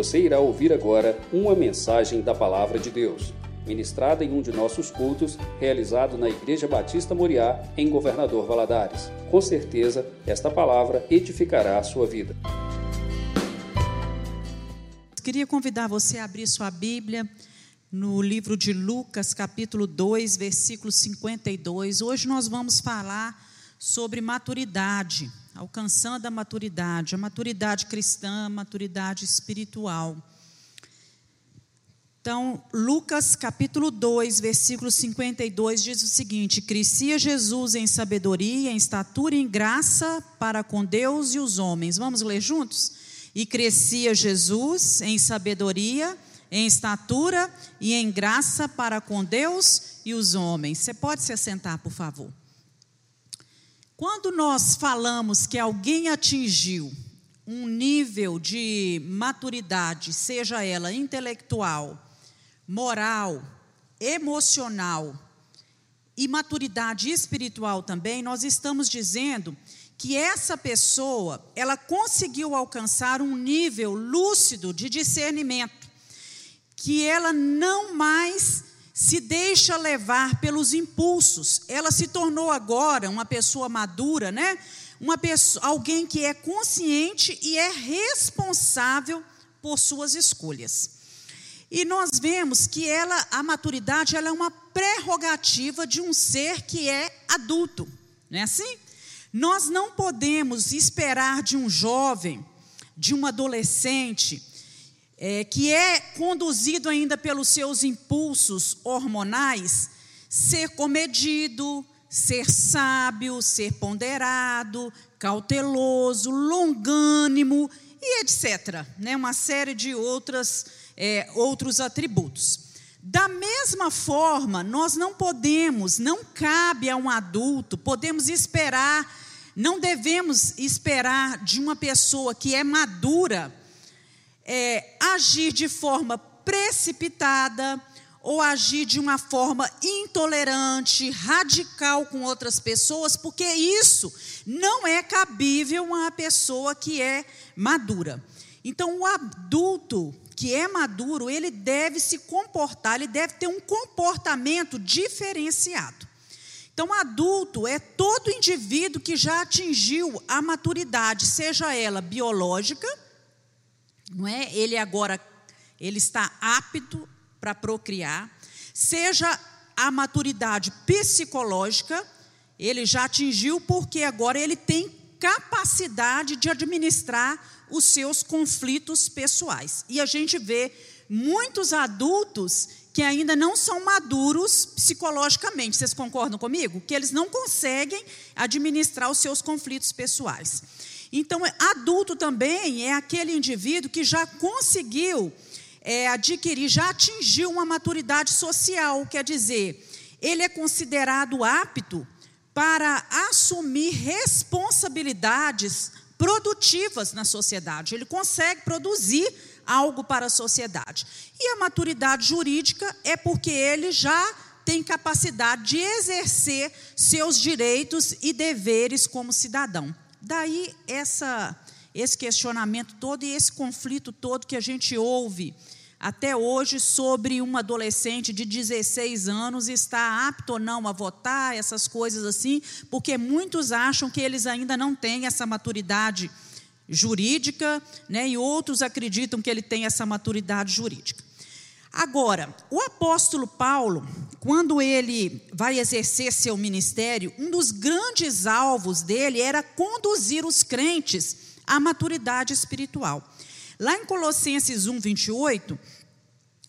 Você irá ouvir agora uma mensagem da Palavra de Deus, ministrada em um de nossos cultos, realizado na Igreja Batista Moriá, em Governador Valadares. Com certeza, esta palavra edificará a sua vida. Queria convidar você a abrir sua Bíblia no livro de Lucas, capítulo 2, versículo 52. Hoje nós vamos falar sobre maturidade alcançando a maturidade, a maturidade cristã, a maturidade espiritual. Então, Lucas capítulo 2, versículo 52 diz o seguinte: Crescia Jesus em sabedoria, em estatura e em graça para com Deus e os homens. Vamos ler juntos? E crescia Jesus em sabedoria, em estatura e em graça para com Deus e os homens. Você pode se assentar, por favor. Quando nós falamos que alguém atingiu um nível de maturidade, seja ela intelectual, moral, emocional e maturidade espiritual também, nós estamos dizendo que essa pessoa, ela conseguiu alcançar um nível lúcido de discernimento, que ela não mais se deixa levar pelos impulsos. Ela se tornou agora uma pessoa madura, né? Uma pessoa, alguém que é consciente e é responsável por suas escolhas. E nós vemos que ela, a maturidade, ela é uma prerrogativa de um ser que é adulto, não é assim? Nós não podemos esperar de um jovem, de um adolescente, é, que é conduzido ainda pelos seus impulsos hormonais, ser comedido, ser sábio, ser ponderado, cauteloso, longânimo e etc. Né? Uma série de outras, é, outros atributos. Da mesma forma, nós não podemos, não cabe a um adulto, podemos esperar, não devemos esperar de uma pessoa que é madura é, agir de forma precipitada ou agir de uma forma intolerante, radical com outras pessoas, porque isso não é cabível a uma pessoa que é madura. Então, o adulto que é maduro, ele deve se comportar, ele deve ter um comportamento diferenciado. Então, adulto é todo indivíduo que já atingiu a maturidade, seja ela biológica, não é? Ele agora ele está apto para procriar, seja a maturidade psicológica, ele já atingiu porque agora ele tem capacidade de administrar os seus conflitos pessoais. E a gente vê muitos adultos que ainda não são maduros psicologicamente. Vocês concordam comigo? Que eles não conseguem administrar os seus conflitos pessoais. Então, adulto também é aquele indivíduo que já conseguiu é, adquirir, já atingiu uma maturidade social, quer dizer, ele é considerado apto para assumir responsabilidades produtivas na sociedade. Ele consegue produzir algo para a sociedade. E a maturidade jurídica é porque ele já tem capacidade de exercer seus direitos e deveres como cidadão. Daí essa, esse questionamento todo e esse conflito todo que a gente ouve até hoje sobre um adolescente de 16 anos está apto ou não a votar, essas coisas assim, porque muitos acham que eles ainda não têm essa maturidade jurídica, né, e outros acreditam que ele tem essa maturidade jurídica. Agora, o apóstolo Paulo, quando ele vai exercer seu ministério, um dos grandes alvos dele era conduzir os crentes à maturidade espiritual. Lá em Colossenses 1, 28,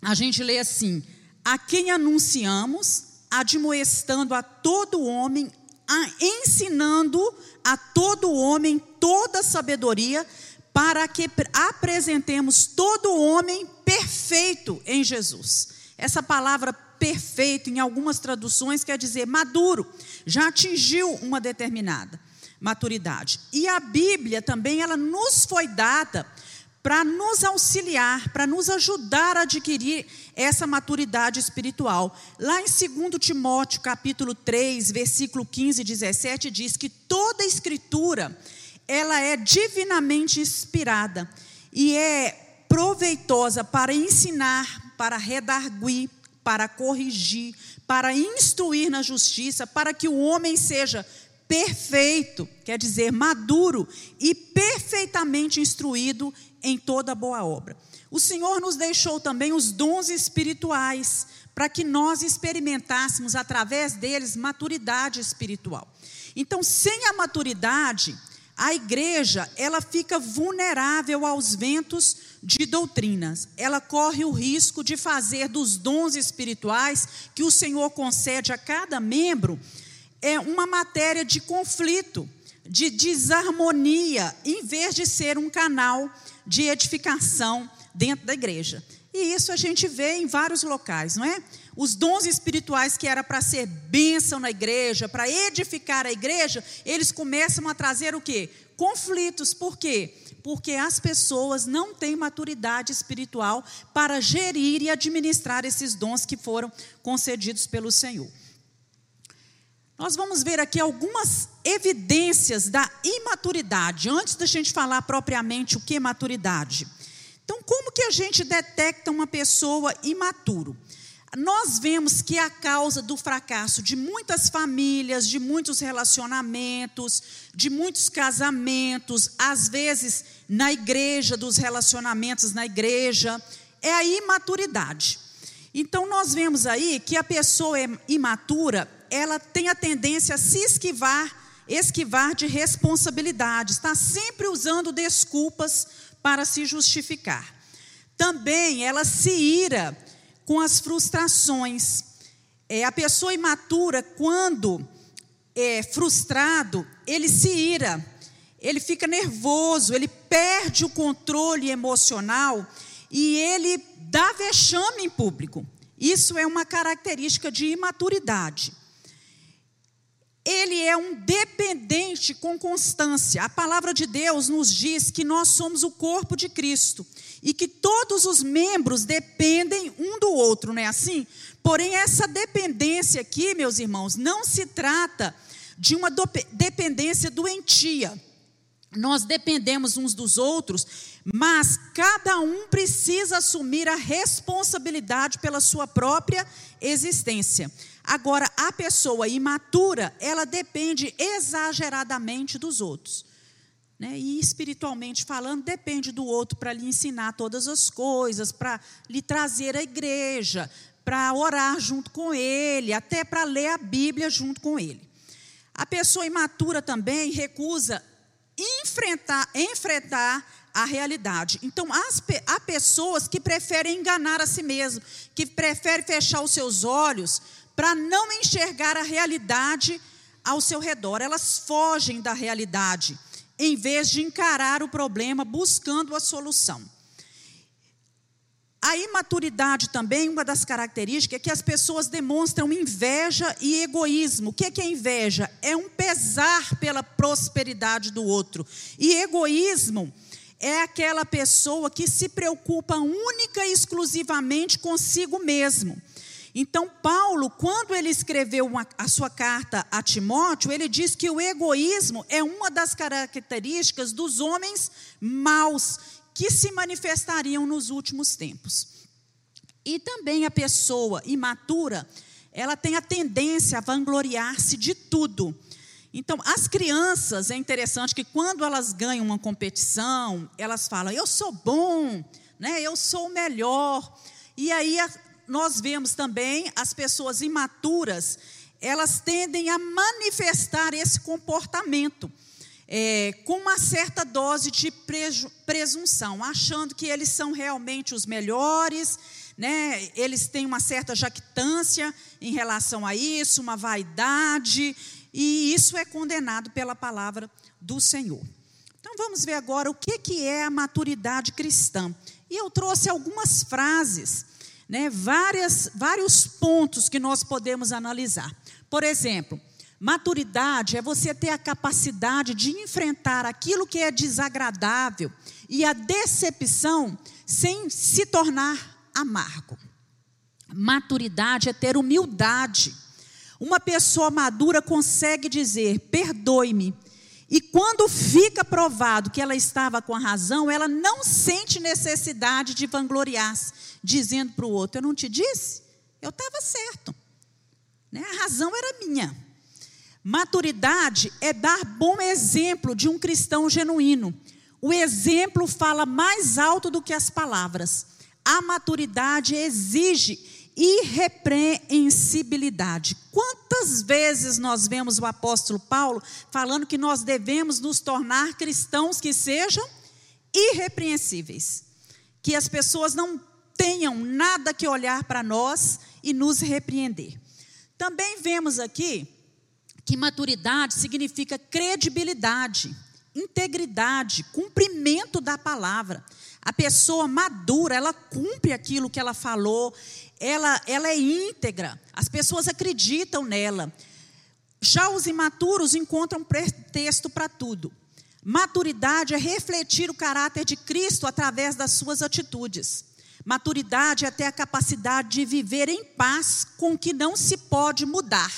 a gente lê assim: A quem anunciamos, admoestando a todo homem, a, ensinando a todo homem toda sabedoria, para que apresentemos todo homem perfeito em Jesus. Essa palavra perfeito, em algumas traduções, quer dizer maduro, já atingiu uma determinada maturidade. E a Bíblia também, ela nos foi dada para nos auxiliar, para nos ajudar a adquirir essa maturidade espiritual. Lá em 2 Timóteo, capítulo 3, versículo 15 e 17, diz que toda escritura ela é divinamente inspirada e é proveitosa para ensinar, para redarguir, para corrigir, para instruir na justiça, para que o homem seja perfeito, quer dizer, maduro e perfeitamente instruído em toda boa obra. O Senhor nos deixou também os dons espirituais, para que nós experimentássemos através deles maturidade espiritual. Então, sem a maturidade, a igreja, ela fica vulnerável aos ventos de doutrinas. Ela corre o risco de fazer dos dons espirituais que o Senhor concede a cada membro é uma matéria de conflito, de desarmonia, em vez de ser um canal de edificação dentro da igreja. E isso a gente vê em vários locais, não é? Os dons espirituais que era para ser bênção na igreja, para edificar a igreja, eles começam a trazer o quê? Conflitos. Por quê? Porque as pessoas não têm maturidade espiritual para gerir e administrar esses dons que foram concedidos pelo Senhor. Nós vamos ver aqui algumas evidências da imaturidade, antes da gente falar propriamente o que é maturidade. Então, como que a gente detecta uma pessoa imaturo? Nós vemos que a causa do fracasso de muitas famílias, de muitos relacionamentos, de muitos casamentos, às vezes na igreja, dos relacionamentos na igreja, é a imaturidade. Então, nós vemos aí que a pessoa é imatura, ela tem a tendência a se esquivar, esquivar de responsabilidades, está sempre usando desculpas para se justificar. Também ela se ira com as frustrações. É, a pessoa imatura, quando é frustrado, ele se ira, ele fica nervoso, ele perde o controle emocional e ele dá vexame em público. Isso é uma característica de imaturidade ele é um dependente com constância. A palavra de Deus nos diz que nós somos o corpo de Cristo e que todos os membros dependem um do outro, não é assim? Porém, essa dependência aqui, meus irmãos, não se trata de uma dependência doentia. Nós dependemos uns dos outros, mas cada um precisa assumir a responsabilidade pela sua própria existência. Agora, a pessoa imatura, ela depende exageradamente dos outros. Né? E espiritualmente falando, depende do outro para lhe ensinar todas as coisas, para lhe trazer à igreja, para orar junto com ele, até para ler a Bíblia junto com ele. A pessoa imatura também recusa enfrentar, enfrentar a realidade. Então, as, há pessoas que preferem enganar a si mesmo, que preferem fechar os seus olhos para não enxergar a realidade ao seu redor. Elas fogem da realidade, em vez de encarar o problema buscando a solução. A imaturidade também, uma das características é que as pessoas demonstram inveja e egoísmo. O que é, inveja? É um pesar pela prosperidade do outro. E egoísmo é aquela pessoa que se preocupa única e exclusivamente consigo mesmo. Então, Paulo, quando ele escreveu uma, a sua carta a Timóteo, ele diz que o egoísmo é uma das características dos homens maus que se manifestariam nos últimos tempos. E também a pessoa imatura, ela tem a tendência a vangloriar-se de tudo. Então, as crianças, é interessante que quando elas ganham uma competição, elas falam: "Eu sou bom, né? Eu sou o melhor". E aí nós vemos também as pessoas imaturas, elas tendem a manifestar esse comportamento. É, com uma certa dose de presunção, achando que eles são realmente os melhores, né? eles têm uma certa jactância em relação a isso, uma vaidade, e isso é condenado pela palavra do Senhor. Então vamos ver agora o que, que é a maturidade cristã. E eu trouxe algumas frases né, várias, vários pontos que nós podemos analisar. Por exemplo, maturidade é você ter a capacidade de enfrentar aquilo que é desagradável e a decepção sem se tornar amargo. Maturidade é ter humildade. Uma pessoa madura consegue dizer: perdoe-me, E quando fica provado que ela estava com a razão, ela não sente necessidade de vangloriar-se, dizendo para o outro: Eu não te disse? Eu estava certo. Né? A razão era minha. Maturidade é dar bom exemplo de um cristão genuíno. O exemplo fala mais alto do que as palavras. A maturidade exige irrepreensibilidade. Quantas vezes nós vemos o apóstolo Paulo falando que nós devemos nos tornar cristãos que sejam irrepreensíveis, que as pessoas não tenham nada que olhar para nós e nos repreender. Também vemos aqui que maturidade significa credibilidade, integridade, cumprimento da palavra. A pessoa madura, ela cumpre aquilo que ela falou, ela, ela é íntegra, as pessoas acreditam nela. Já os imaturos encontram pretexto para tudo. Maturidade é refletir o caráter de Cristo através das suas atitudes. Maturidade é ter a capacidade de viver em paz com o que não se pode mudar.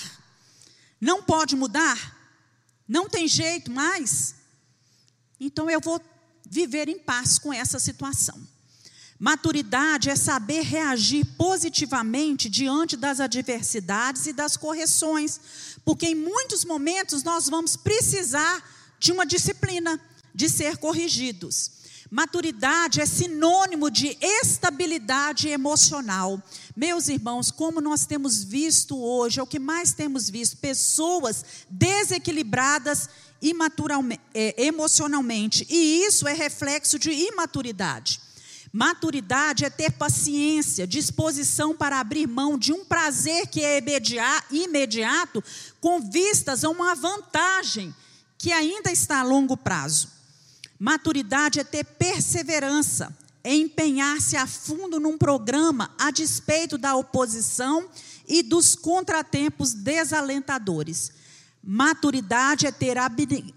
Não pode mudar? Não tem jeito mais? Então eu vou viver em paz com essa situação. Maturidade é saber reagir positivamente diante das adversidades e das correções, porque em muitos momentos nós vamos precisar de uma disciplina, de ser corrigidos. Maturidade é sinônimo de estabilidade emocional. Meus irmãos, como nós temos visto hoje, é o que mais temos visto: pessoas desequilibradas é, emocionalmente, e isso é reflexo de imaturidade. Maturidade é ter paciência, disposição para abrir mão de um prazer que é imediato, com vistas a uma vantagem que ainda está a longo prazo. Maturidade é ter perseverança, é empenhar-se a fundo num programa a despeito da oposição e dos contratempos desalentadores. Maturidade é ter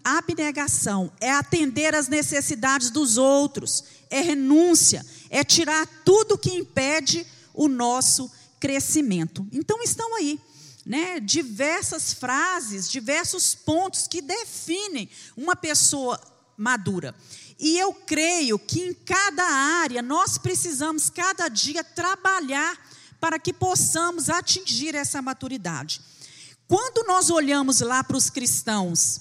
abnegação, é atender às necessidades dos outros, é renúncia, é tirar tudo que impede o nosso crescimento. Então estão aí, né, diversas frases, diversos pontos que definem uma pessoa madura. E eu creio que em cada área nós precisamos cada dia trabalhar para que possamos atingir essa maturidade. Quando nós olhamos lá para os cristãos,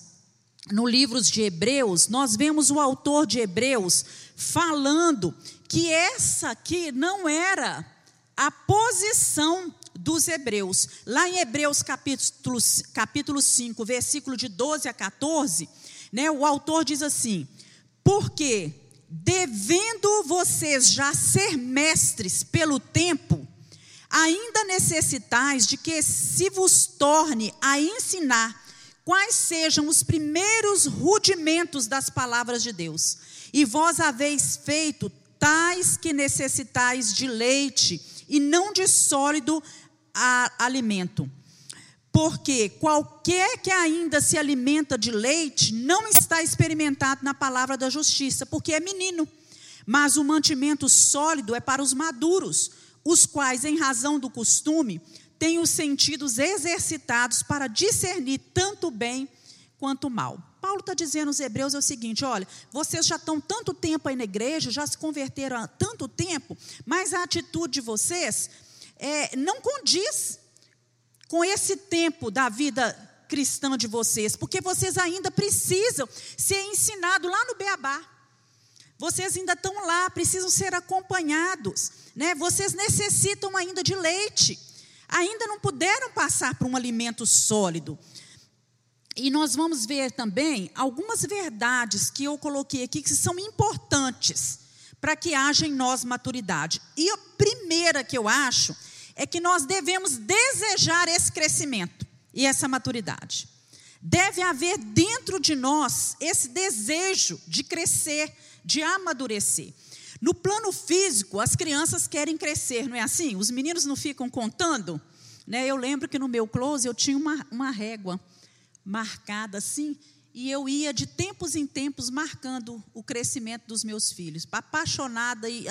no livro de Hebreus, nós vemos o autor de Hebreus falando que essa aqui não era a posição dos hebreus. Lá em Hebreus capítulo, capítulo 5, versículo de 12 a 14, né, o autor diz assim: Porque, devendo vocês já ser mestres pelo tempo, ainda necessitais de que se vos torne a ensinar quais sejam os primeiros rudimentos das palavras de Deus. E vós haveis feito tais que necessitais de leite e não de sólido alimento. Porque qualquer que ainda se alimenta de leite não está experimentado na palavra da justiça, porque é menino. Mas o mantimento sólido é para os maduros os quais, em razão do costume, têm os sentidos exercitados para discernir tanto bem quanto mal. Paulo está dizendo aos hebreus é o seguinte: olha, vocês já estão tanto tempo aí na igreja, já se converteram há tanto tempo, mas a atitude de vocês é, não condiz com esse tempo da vida cristã de vocês, porque vocês ainda precisam ser ensinados lá no Beabá. Vocês ainda estão lá, precisam ser acompanhados né? Vocês necessitam ainda de leite. Ainda não puderam passar por um alimento sólido. E nós vamos ver também algumas verdades que eu coloquei aqui que são importantes para que haja em nós maturidade. E a primeira que eu acho é que nós devemos desejar esse crescimento e essa maturidade. Deve haver dentro de nós esse desejo de crescer, de amadurecer. No plano físico, as crianças querem crescer, não é assim? Os meninos não ficam contando? Né? Eu lembro que no meu close eu tinha uma, uma régua marcada assim, e eu ia de tempos em tempos marcando o crescimento dos meus filhos. Apaixonada e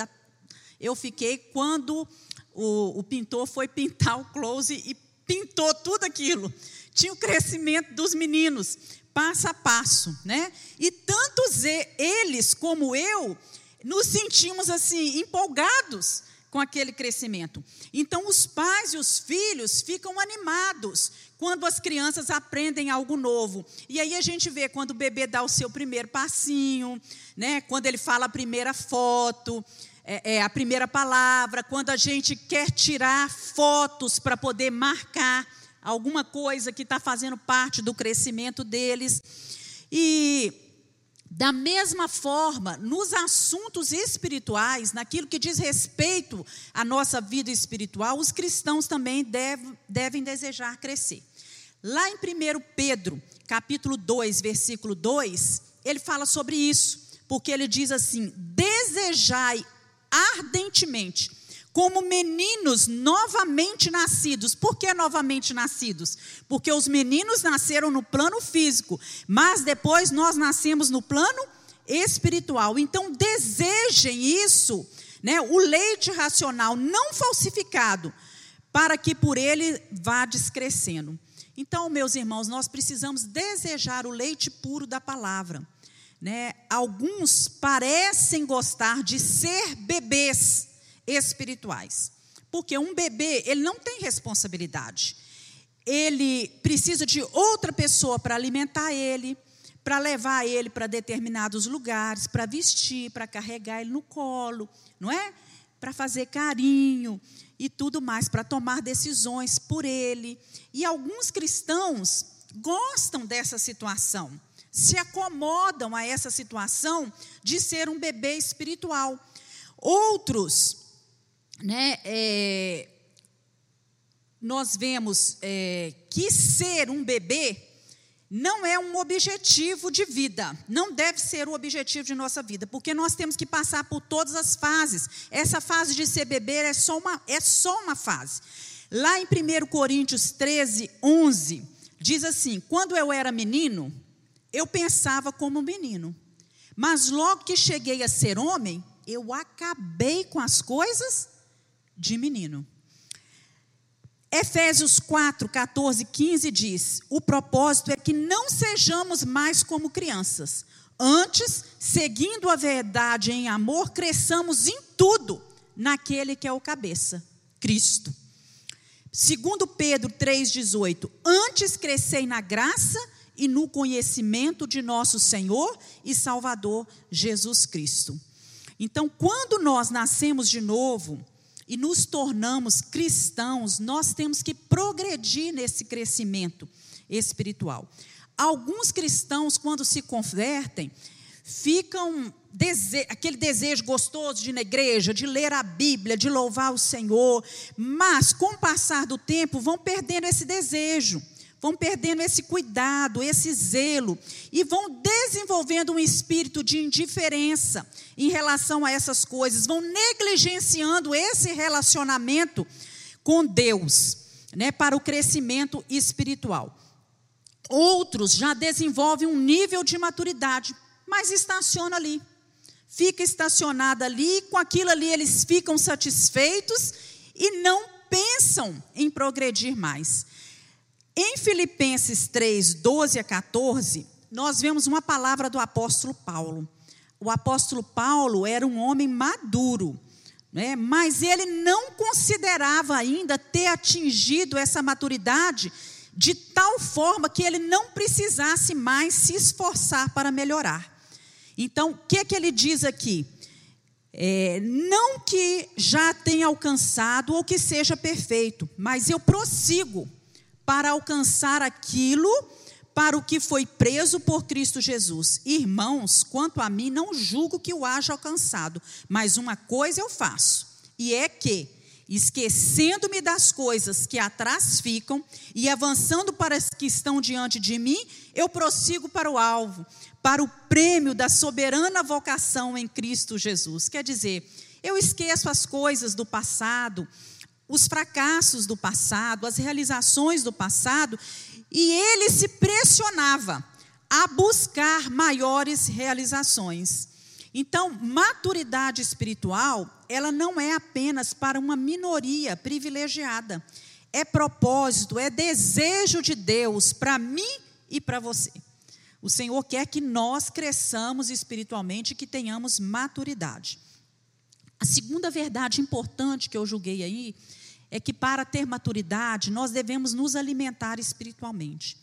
eu fiquei quando o, o pintor foi pintar o close e pintou tudo aquilo. Tinha o crescimento dos meninos. Passo a passo, né? E tantos eles como eu nos sentimos assim empolgados com aquele crescimento. Então os pais e os filhos ficam animados quando as crianças aprendem algo novo. E aí a gente vê quando o bebê dá o seu primeiro passinho, né? Quando ele fala a primeira foto, é, é, a primeira palavra, quando a gente quer tirar fotos para poder marcar alguma coisa que está fazendo parte do crescimento deles. E da mesma forma, nos assuntos espirituais, naquilo que diz respeito à nossa vida espiritual, os cristãos também deve, devem desejar crescer. Lá em 1 Pedro, capítulo 2, versículo 2, ele fala sobre isso, porque ele diz assim: desejai ardentemente, como meninos novamente nascidos. Por que novamente nascidos? Porque os meninos nasceram no plano físico, mas depois nós nascemos no plano espiritual. Então desejem isso, né? O leite racional não falsificado, para que por ele vá descrescendo. Então, meus irmãos, nós precisamos desejar o leite puro da palavra. Né? Alguns parecem gostar de ser bebês espirituais, porque um bebê ele não tem responsabilidade. Ele precisa de outra pessoa para alimentar ele, para levar ele para determinados lugares, para vestir, para carregar ele no colo, não é? Para fazer carinho e tudo mais, para tomar decisões por ele. E alguns cristãos gostam dessa situação se acomodam a essa situação de ser um bebê espiritual. Outros, né, é, nós vemos é, que ser um bebê não é um objetivo de vida, não deve ser o objetivo de nossa vida, porque nós temos que passar por todas as fases. Essa fase de ser bebê é só uma, é só uma fase. Lá em 1 Coríntios 13, 11, diz assim: Quando eu era menino, eu pensava como menino. Mas logo que cheguei a ser homem, eu acabei com as coisas de menino. Efésios 4, 14, 15 diz: O propósito é que não sejamos mais como crianças. Antes, seguindo a verdade em amor, cresçamos em tudo naquele que é o cabeça, Cristo. Segundo Pedro 3,18: Antes crescei na graça e no conhecimento de nosso Senhor e Salvador Jesus Cristo. Então, quando nós nascemos de novo e nos tornamos cristãos, nós temos que progredir nesse crescimento espiritual. Alguns cristãos, quando se convertem, ficam dese aquele desejo gostoso de ir na igreja, de ler a Bíblia, de louvar o Senhor, mas com o passar do tempo vão perdendo esse desejo vão perdendo esse cuidado, esse zelo, e vão desenvolvendo um espírito de indiferença em relação a essas coisas, vão negligenciando esse relacionamento com Deus, né, para o crescimento espiritual. Outros já desenvolvem um nível de maturidade, mas estaciona ali. Fica estacionado ali, com aquilo ali eles ficam satisfeitos e não pensam em progredir mais. Em Filipenses 3, 12 a 14, nós vemos uma palavra do apóstolo Paulo. O apóstolo Paulo era um homem maduro, né? mas ele não considerava ainda ter atingido essa maturidade de tal forma que ele não precisasse mais se esforçar para melhorar. Então, o que, é que ele diz aqui? É, não que já tenha alcançado ou que seja perfeito, mas eu prossigo para alcançar aquilo para o que foi preso por Cristo Jesus. Irmãos, quanto a mim, não julgo que o haja alcançado, mas uma coisa eu faço, e é que, esquecendo-me das coisas que atrás ficam e avançando para as que estão diante de mim, eu prossigo para o alvo, para o prêmio da soberana vocação em Cristo Jesus. Quer dizer, eu esqueço as coisas do passado, os fracassos do passado, as realizações do passado, e ele se pressionava a buscar maiores realizações. Então, maturidade espiritual, ela não é apenas para uma minoria privilegiada. É propósito, é desejo de Deus para mim e para você. O Senhor quer que nós cresçamos espiritualmente e que tenhamos maturidade. A segunda verdade importante que eu julguei aí é que para ter maturidade nós devemos nos alimentar espiritualmente.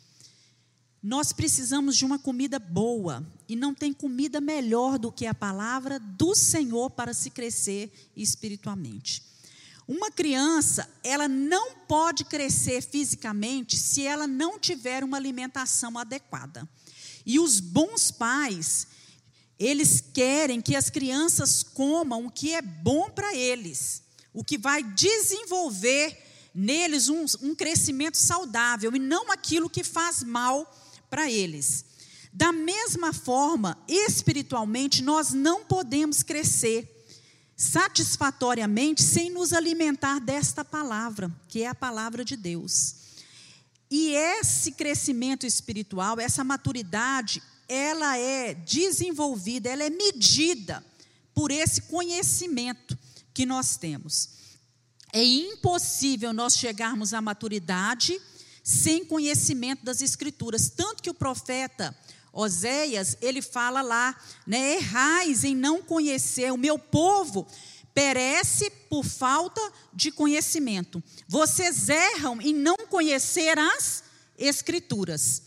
Nós precisamos de uma comida boa e não tem comida melhor do que a palavra do Senhor para se crescer espiritualmente. Uma criança, ela não pode crescer fisicamente se ela não tiver uma alimentação adequada. E os bons pais, eles querem que as crianças comam o que é bom para eles, o que vai desenvolver neles um, um, crescimento saudável e não aquilo que faz mal para eles. Da mesma forma, espiritualmente, nós não podemos crescer satisfatoriamente sem nos alimentar desta palavra, que é a palavra de Deus. E esse crescimento espiritual, essa maturidade, ela é desenvolvida, ela é medida por esse conhecimento que nós temos. É impossível nós chegarmos à maturidade sem conhecimento das escrituras, tanto que o profeta Oséias, ele fala lá, né, errais em não conhecer o meu povo perece por falta de conhecimento. Vocês erram em não conhecer as Escrituras.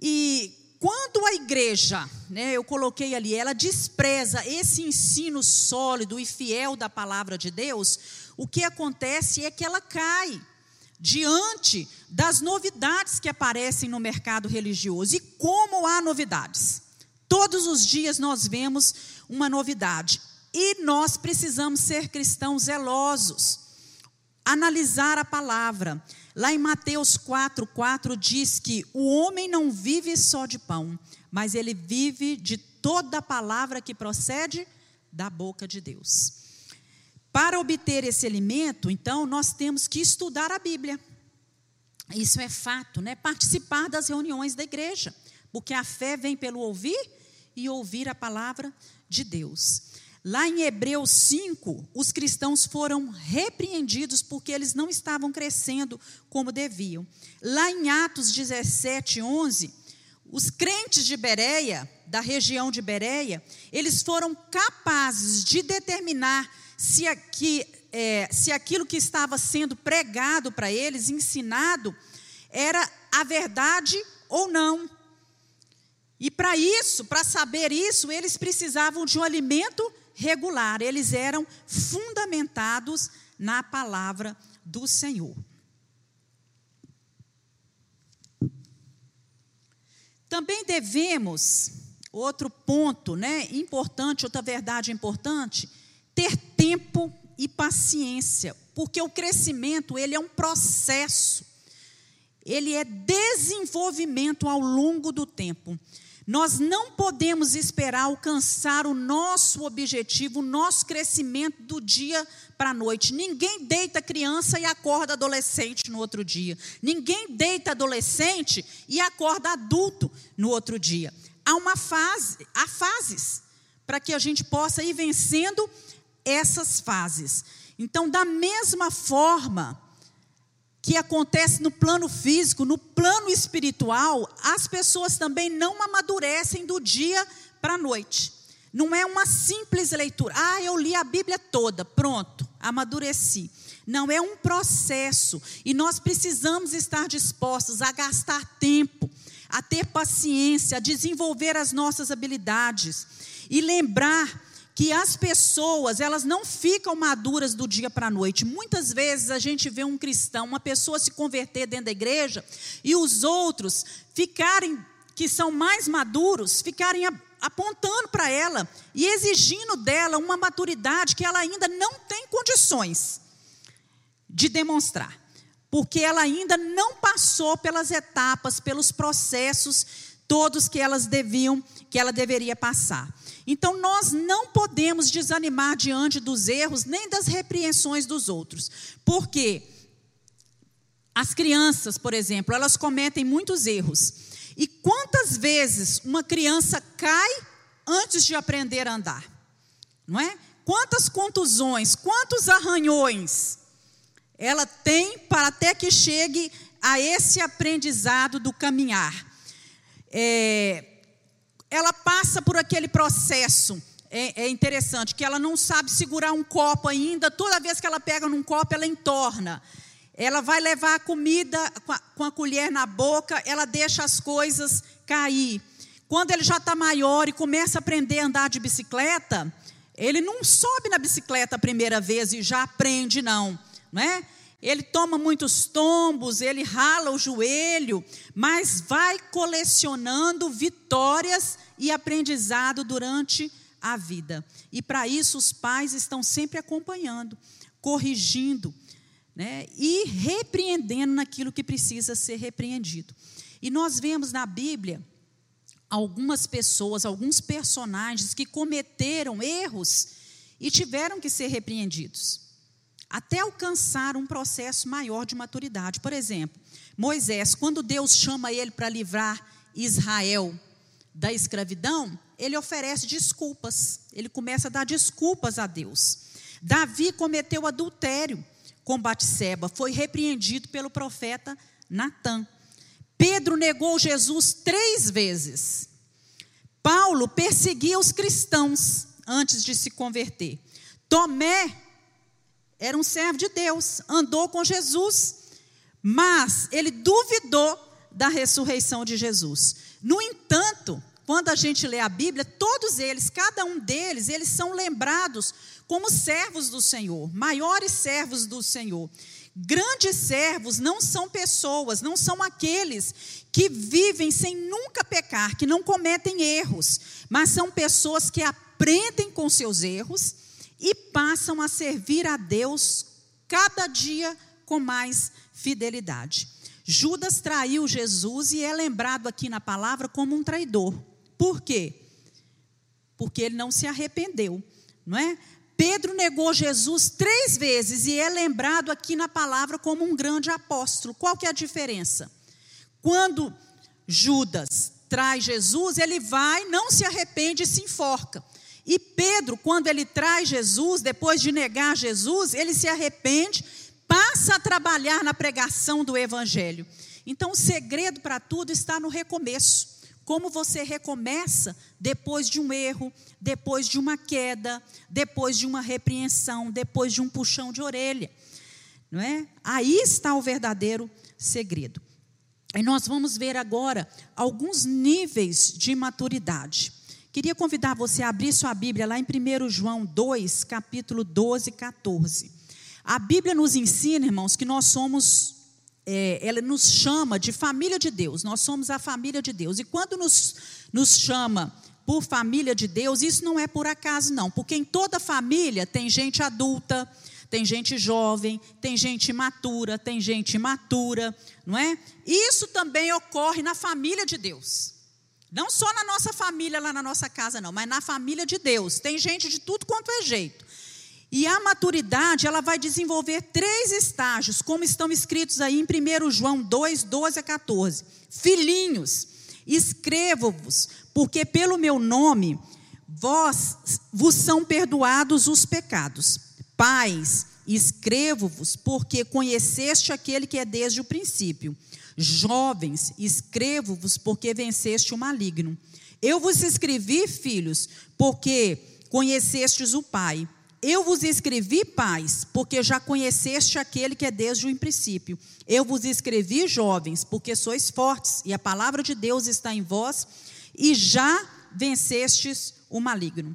E quando a igreja, né, eu coloquei ali, ela despreza esse ensino sólido e fiel da palavra de Deus, o que acontece é que ela cai diante das novidades que aparecem no mercado religioso. E como há novidades? Todos os dias nós vemos uma novidade. E nós precisamos ser cristãos zelosos, analisar a palavra. Lá em Mateus 4, 4 diz que o homem não vive só de pão, mas ele vive de toda palavra que procede da boca de Deus. Para obter esse alimento, então, nós temos que estudar a Bíblia. Isso é fato, né? Participar das reuniões da igreja, porque a fé vem pelo ouvir e ouvir a palavra de Deus. Lá em Hebreus 5, os cristãos foram repreendidos porque eles não estavam crescendo como deviam. Lá em Atos 17, 11, os crentes de Bereia, da região de Bereia, eles foram capazes de determinar se, aqui, é, se aquilo que estava sendo pregado para eles, ensinado, era a verdade ou não. E para isso, para saber isso, eles precisavam de um alimento regular, eles eram fundamentados na palavra do Senhor. Também devemos, outro ponto, né, importante, outra verdade importante, ter tempo e paciência, porque o crescimento, ele é um processo. Ele é desenvolvimento ao longo do tempo. Nós não podemos esperar alcançar o nosso objetivo, o nosso crescimento do dia para a noite. Ninguém deita criança e acorda adolescente no outro dia. Ninguém deita adolescente e acorda adulto no outro dia. Há uma fase, há fases para que a gente possa ir vencendo essas fases. Então, da mesma forma, que acontece no plano físico, no plano espiritual, as pessoas também não amadurecem do dia para a noite. Não é uma simples leitura. Ah, eu li a Bíblia toda, pronto, amadureci. Não, é um processo. E nós precisamos estar dispostos a gastar tempo, a ter paciência, a desenvolver as nossas habilidades. E lembrar que as pessoas, elas não ficam maduras do dia para a noite. Muitas vezes a gente vê um cristão, uma pessoa se converter dentro da igreja e os outros ficarem que são mais maduros, ficarem apontando para ela e exigindo dela uma maturidade que ela ainda não tem condições de demonstrar, porque ela ainda não passou pelas etapas, pelos processos todos que elas deviam, que ela deveria passar. Então nós não podemos desanimar diante dos erros nem das repreensões dos outros. Porque as crianças, por exemplo, elas cometem muitos erros. E quantas vezes uma criança cai antes de aprender a andar? Não é? Quantas contusões, quantos arranhões ela tem para até que chegue a esse aprendizado do caminhar. é, ela passa por aquele processo. É, é, interessante que ela não sabe segurar um copo ainda. Toda vez que ela pega num copo, ela entorna. Ela vai levar a comida com a, com a colher na boca, ela deixa as coisas cair. Quando ele já está maior e começa a aprender a andar de bicicleta, ele não sobe na bicicleta a primeira vez e já aprende, não. Né? Ele toma muitos tombos, ele rala o joelho, mas vai colecionando vitórias e aprendizado durante a vida. E para isso os pais estão sempre acompanhando, corrigindo, né? e repreendendo naquilo que precisa ser repreendido. E nós vemos na Bíblia algumas pessoas, alguns personagens que cometeram erros e tiveram que ser repreendidos até alcançar um processo maior de maturidade. Por exemplo, Moisés, quando Deus chama ele para livrar Israel da escravidão, ele oferece desculpas. Ele começa a dar desculpas a Deus. Davi cometeu adultério com Batseba, foi repreendido pelo profeta Natã. Pedro negou Jesus três vezes. Paulo perseguia os cristãos antes de se converter. Tomé era um servo de Deus, andou com Jesus, mas ele duvidou da ressurreição de Jesus. No entanto, quando a gente lê a Bíblia, todos eles, cada um deles, eles são lembrados como servos do Senhor, maiores servos do Senhor. Grandes servos não são pessoas, não são aqueles que vivem sem nunca pecar, que não cometem erros, mas são pessoas que aprendem com seus erros e passam a servir a Deus cada dia com mais fidelidade. Judas traiu Jesus e é lembrado aqui na palavra como um traidor. Por quê? Porque ele não se arrependeu, não é? Pedro negou Jesus três vezes e é lembrado aqui na palavra como um grande apóstolo. Qual que é a diferença? Quando Judas traz Jesus, ele vai, não se arrepende e se enforca. E Pedro, quando ele traz Jesus, depois de negar Jesus, ele se arrepende, passa a trabalhar na pregação do Evangelho. Então, o segredo para tudo está no recomeço. Como você recomeça depois de um erro, depois de uma queda, depois de uma repreensão, depois de um puxão de orelha. Não é? Aí está o verdadeiro segredo. E nós vamos ver agora alguns níveis de maturidade. Queria convidar você a abrir sua Bíblia lá em 1 João 2, capítulo 12, 14. A Bíblia nos ensina, irmãos, que nós somos, é, ela nos chama de família de Deus, nós somos a família de Deus. E quando nos, nos chama por família de Deus, isso não é por acaso, não, porque em toda família tem gente adulta, tem gente jovem, tem gente matura, tem gente imatura, não é? Isso também ocorre na família de Deus. Não só na nossa família, lá na nossa casa, não, mas na família de Deus. Tem gente de tudo quanto é jeito. E a maturidade, ela vai desenvolver três estágios, como estão escritos aí em 1 João 2, 12 a 14. Filhinhos, escrevo-vos, porque pelo meu nome vós vos são perdoados os pecados. Pais, escrevo-vos, porque conheceste aquele que é desde o princípio. Jovens, escrevo-vos porque venceste o maligno. Eu vos escrevi, filhos, porque conhecestes o Pai. Eu vos escrevi, pais, porque já conheceste aquele que é desde o princípio. Eu vos escrevi, jovens, porque sois fortes, e a palavra de Deus está em vós, e já vencestes o maligno.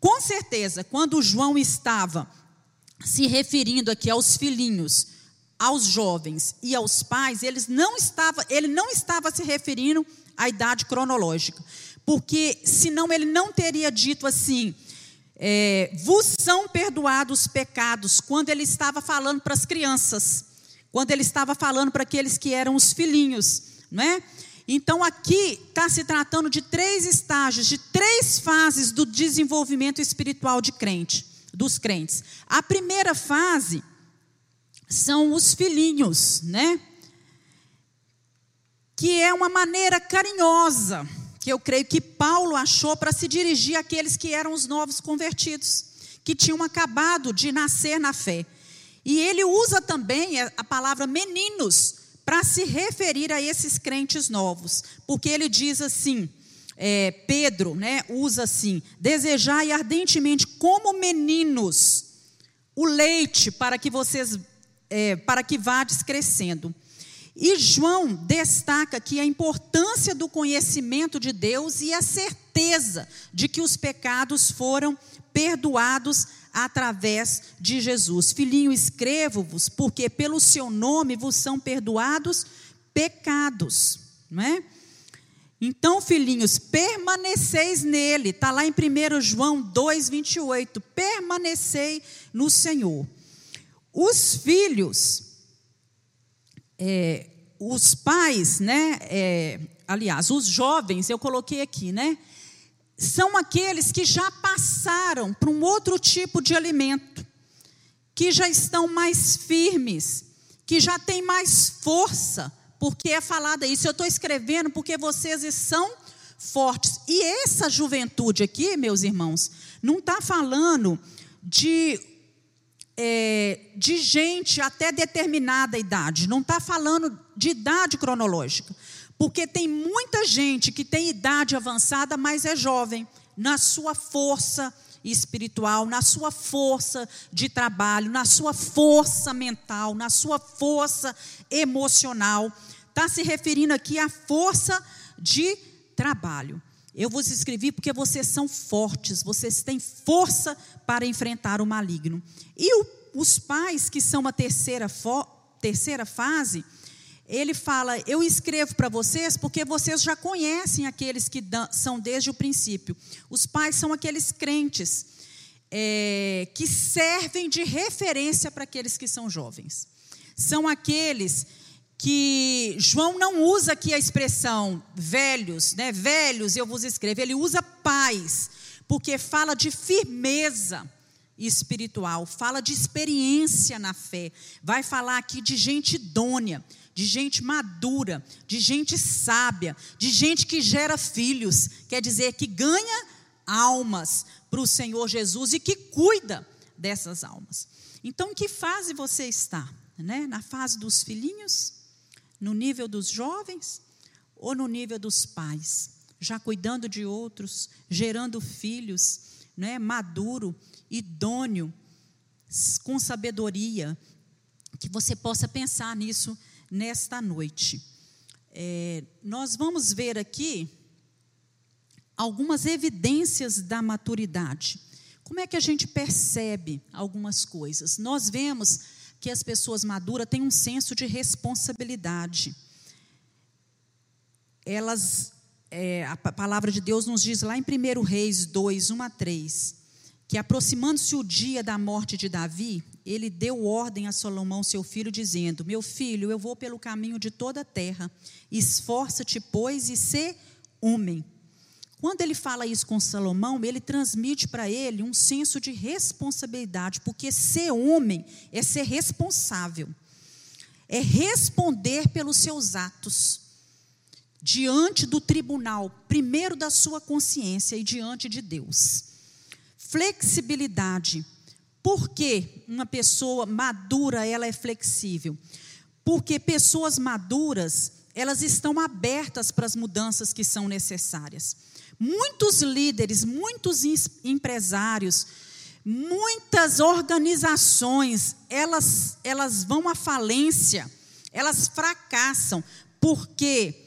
Com certeza, quando João estava se referindo aqui aos filhinhos, aos jovens e aos pais, eles não estava, ele não estava se referindo à idade cronológica, porque senão ele não teria dito assim, é, vos são perdoados os pecados, quando ele estava falando para as crianças, quando ele estava falando para aqueles que eram os filhinhos, não é? Então aqui está se tratando de três estágios, de três fases do desenvolvimento espiritual de crente, dos crentes. A primeira fase são os filhinhos, né? Que é uma maneira carinhosa que eu creio que Paulo achou para se dirigir àqueles que eram os novos convertidos, que tinham acabado de nascer na fé. E ele usa também a palavra meninos para se referir a esses crentes novos, porque ele diz assim, é, Pedro, né, usa assim: desejai ardentemente como meninos o leite para que vocês, é, para que vades crescendo. E João destaca aqui a importância do conhecimento de Deus e a certeza de que os pecados foram perdoados através de Jesus. Filhinho, escrevo-vos, porque pelo seu nome vos são perdoados pecados, não é? Então, filhinhos, permaneceis nele, está lá em 1 João 2, 28. Permanecei no Senhor. Os filhos, é, os pais, né? É, aliás, os jovens, eu coloquei aqui, né? São aqueles que já passaram para um outro tipo de alimento, que já estão mais firmes, que já têm mais força porque é falada isso. Eu estou escrevendo porque vocês são fortes. E essa juventude aqui, meus irmãos, não está falando de, é, de gente até determinada idade, não está falando de idade cronológica. Porque tem muita gente que tem idade avançada, mas é jovem, na sua força espiritual, na sua força de trabalho, na sua força mental, na sua força emocional está se referindo aqui à força de trabalho. Eu vos escrevi porque vocês são fortes, vocês têm força para enfrentar o maligno. E o, os pais, que são a terceira, terceira fase, ele fala: Eu escrevo para vocês porque vocês já conhecem aqueles que são desde o princípio. Os pais são aqueles crentes é, que servem de referência para aqueles que são jovens. São aqueles que João não usa aqui a expressão velhos, né? Velhos, eu vos escrevo. Ele usa pais, porque fala de firmeza espiritual, fala de experiência na fé. Vai falar aqui de gente idônea, de gente madura, de gente sábia, de gente que gera filhos, quer dizer, que ganha almas para o Senhor Jesus e que cuida dessas almas. Então, em que fase você está? Né? Na fase dos filhinhos? No nível dos jovens ou no nível dos pais, já cuidando de outros, gerando filhos, né, maduro, idôneo, com sabedoria, que você possa pensar nisso nesta noite. É, nós vamos ver aqui algumas evidências da maturidade. Como é que a gente percebe algumas coisas? Nós vemos que as pessoas maduras têm um senso de responsabilidade. Elas, é, a palavra de Deus nos diz lá em 1 Reis 2, 1 a 3, que aproximando-se o dia da morte de Davi, ele deu ordem a Salomão, seu filho, dizendo: Meu filho, eu vou pelo caminho de toda a terra, esforça-te, pois, e sê homem. Quando ele fala isso com Salomão, ele transmite para ele um senso de responsabilidade, porque ser homem é ser responsável, é responder pelos seus atos diante do tribunal, primeiro da sua consciência e diante de Deus. Flexibilidade. Por que uma pessoa madura ela é flexível? Porque pessoas maduras, elas estão abertas para as mudanças que são necessárias. Muitos líderes, muitos empresários, muitas organizações, elas, elas vão à falência, elas fracassam, porque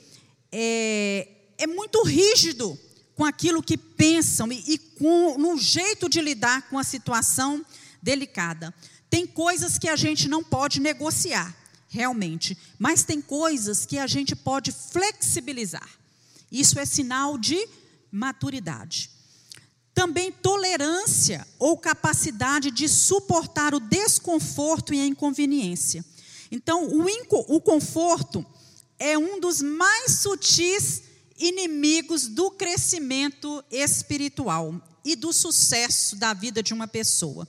é, é muito rígido com aquilo que pensam e, e com no jeito de lidar com a situação delicada. Tem coisas que a gente não pode negociar, realmente, mas tem coisas que a gente pode flexibilizar. Isso é sinal de maturidade. Também tolerância ou capacidade de suportar o desconforto e a inconveniência. Então, o, o conforto é um dos mais sutis inimigos do crescimento espiritual e do sucesso da vida de uma pessoa.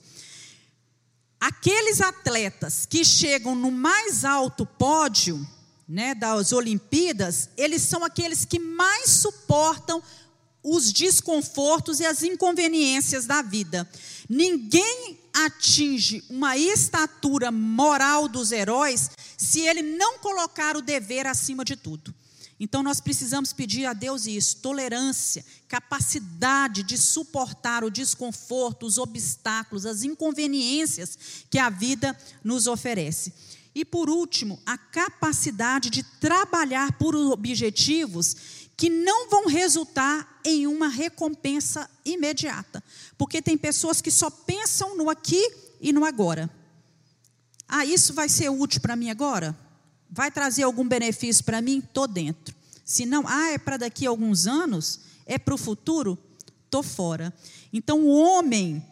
Aqueles atletas que chegam no mais alto pódio né, das Olimpíadas, eles são aqueles que mais suportam os desconfortos e as inconveniências da vida. Ninguém atinge uma estatura moral dos heróis se ele não colocar o dever acima de tudo. Então nós precisamos pedir a Deus isso: tolerância, capacidade de suportar o desconforto, os obstáculos, as inconveniências que a vida nos oferece. E por último, a capacidade de trabalhar por objetivos que não vão resultar em uma recompensa imediata. Porque tem pessoas que só pensam no aqui e no agora. Ah, isso vai ser útil para mim agora? Vai trazer algum benefício para mim? Estou dentro. Se não, ah, é para daqui a alguns anos? É para o futuro? Estou fora. Então, o homem,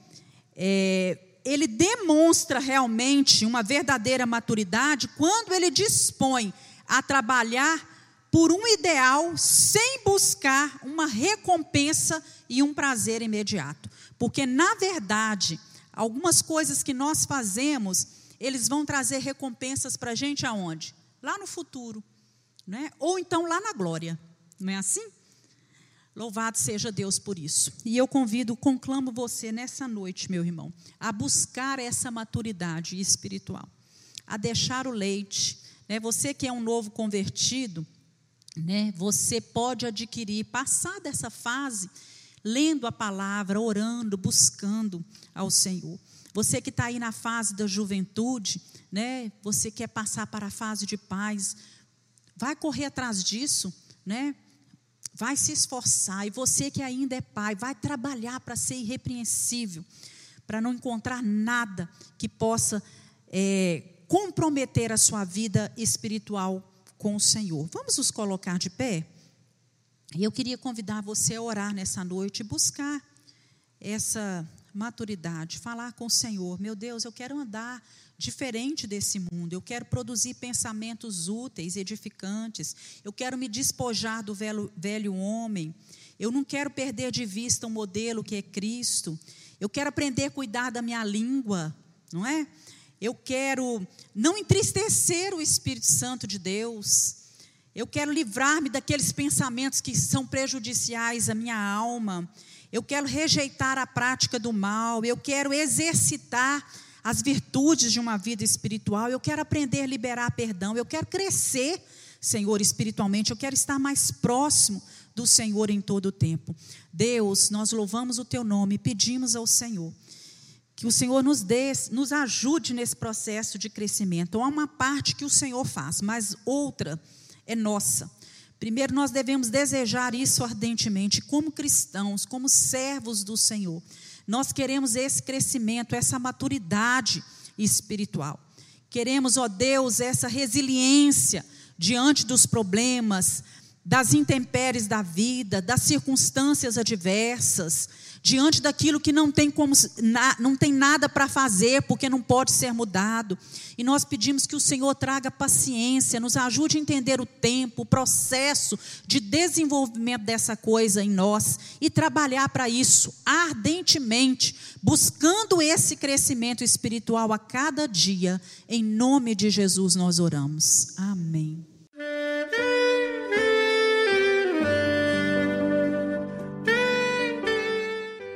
é, ele demonstra realmente uma verdadeira maturidade quando ele dispõe a trabalhar por um ideal sem buscar uma recompensa e um prazer imediato. Porque, na verdade, algumas coisas que nós fazemos, eles vão trazer recompensas para a gente aonde? lá no futuro, né? ou então lá na glória, não é assim? Louvado seja Deus por isso. E eu convido, conclamo você nessa noite, meu irmão, a buscar essa maturidade espiritual, a deixar o leite. Né? Você que é um novo convertido, né? você pode adquirir, passar dessa fase, lendo a palavra, orando, buscando ao Senhor. Você que está aí na fase da juventude, né? Você quer passar para a fase de paz, vai correr atrás disso, né? Vai se esforçar. E você que ainda é pai, vai trabalhar para ser irrepreensível, para não encontrar nada que possa é, comprometer a sua vida espiritual com o Senhor. Vamos nos colocar de pé? E eu queria convidar você a orar nessa noite, buscar essa maturidade, falar com o Senhor: meu Deus, eu quero andar diferente desse mundo, eu quero produzir pensamentos úteis, edificantes, eu quero me despojar do velho, velho homem, eu não quero perder de vista o um modelo que é Cristo, eu quero aprender a cuidar da minha língua, não é? Eu quero não entristecer o Espírito Santo de Deus. Eu quero livrar-me daqueles pensamentos que são prejudiciais à minha alma. Eu quero rejeitar a prática do mal, eu quero exercitar as virtudes de uma vida espiritual, eu quero aprender a liberar perdão, eu quero crescer, Senhor, espiritualmente, eu quero estar mais próximo do Senhor em todo o tempo. Deus, nós louvamos o teu nome pedimos ao Senhor que o Senhor nos dê, nos ajude nesse processo de crescimento. Há uma parte que o Senhor faz, mas outra é nossa. Primeiro, nós devemos desejar isso ardentemente, como cristãos, como servos do Senhor. Nós queremos esse crescimento, essa maturidade espiritual. Queremos, ó Deus, essa resiliência diante dos problemas, das intempéries da vida, das circunstâncias adversas diante daquilo que não tem, como, não tem nada para fazer, porque não pode ser mudado. E nós pedimos que o Senhor traga paciência, nos ajude a entender o tempo, o processo de desenvolvimento dessa coisa em nós e trabalhar para isso ardentemente, buscando esse crescimento espiritual a cada dia. Em nome de Jesus nós oramos. Amém.